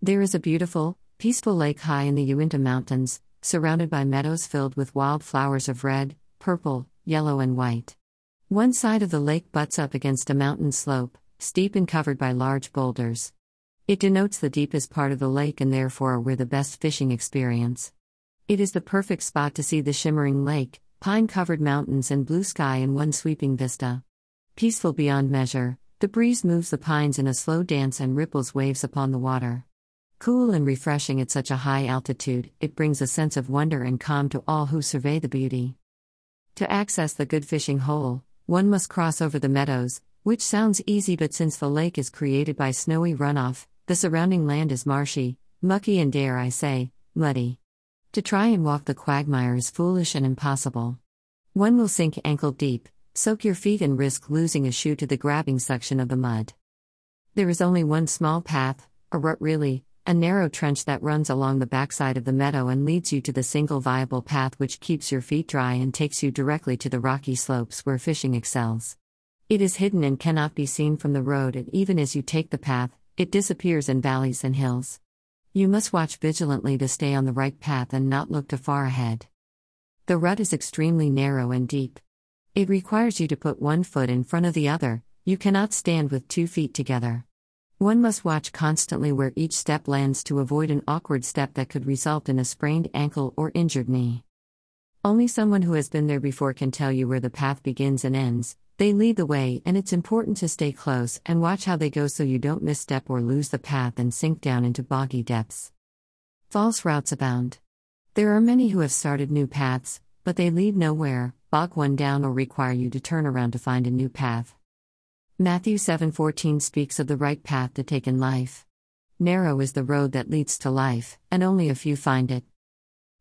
There is a beautiful, peaceful lake high in the Uinta Mountains, surrounded by meadows filled with wild flowers of red, purple, yellow, and white. One side of the lake butts up against a mountain slope, steep and covered by large boulders. It denotes the deepest part of the lake and therefore where the best fishing experience. It is the perfect spot to see the shimmering lake, pine covered mountains, and blue sky in one sweeping vista. Peaceful beyond measure, the breeze moves the pines in a slow dance and ripples waves upon the water. Cool and refreshing at such a high altitude, it brings a sense of wonder and calm to all who survey the beauty. To access the good fishing hole, one must cross over the meadows, which sounds easy but since the lake is created by snowy runoff, the surrounding land is marshy, mucky, and dare I say, muddy. To try and walk the quagmire is foolish and impossible. One will sink ankle deep, soak your feet, and risk losing a shoe to the grabbing suction of the mud. There is only one small path, a rut really, a narrow trench that runs along the backside of the meadow and leads you to the single viable path which keeps your feet dry and takes you directly to the rocky slopes where fishing excels. It is hidden and cannot be seen from the road, and even as you take the path, it disappears in valleys and hills. You must watch vigilantly to stay on the right path and not look too far ahead. The rut is extremely narrow and deep. It requires you to put one foot in front of the other, you cannot stand with two feet together. One must watch constantly where each step lands to avoid an awkward step that could result in a sprained ankle or injured knee. Only someone who has been there before can tell you where the path begins and ends. They lead the way, and it's important to stay close and watch how they go so you don't misstep or lose the path and sink down into boggy depths. False routes abound. There are many who have started new paths, but they lead nowhere, bog one down, or require you to turn around to find a new path. Matthew 7:14 speaks of the right path to take in life. Narrow is the road that leads to life, and only a few find it.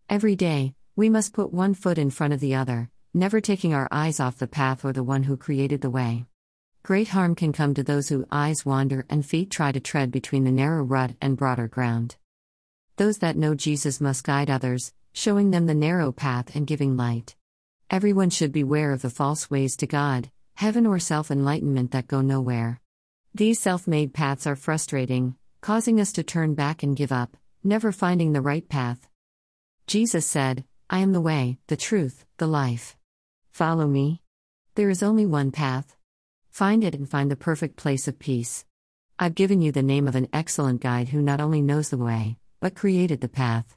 Every day, we must put one foot in front of the other, never taking our eyes off the path or the one who created the way. Great harm can come to those whose eyes wander and feet try to tread between the narrow rut and broader ground. Those that know Jesus must guide others, showing them the narrow path and giving light. Everyone should beware of the false ways to God, heaven or self enlightenment that go nowhere. These self made paths are frustrating, causing us to turn back and give up, never finding the right path. Jesus said, I am the way, the truth, the life. Follow me. There is only one path. Find it and find the perfect place of peace. I've given you the name of an excellent guide who not only knows the way, but created the path.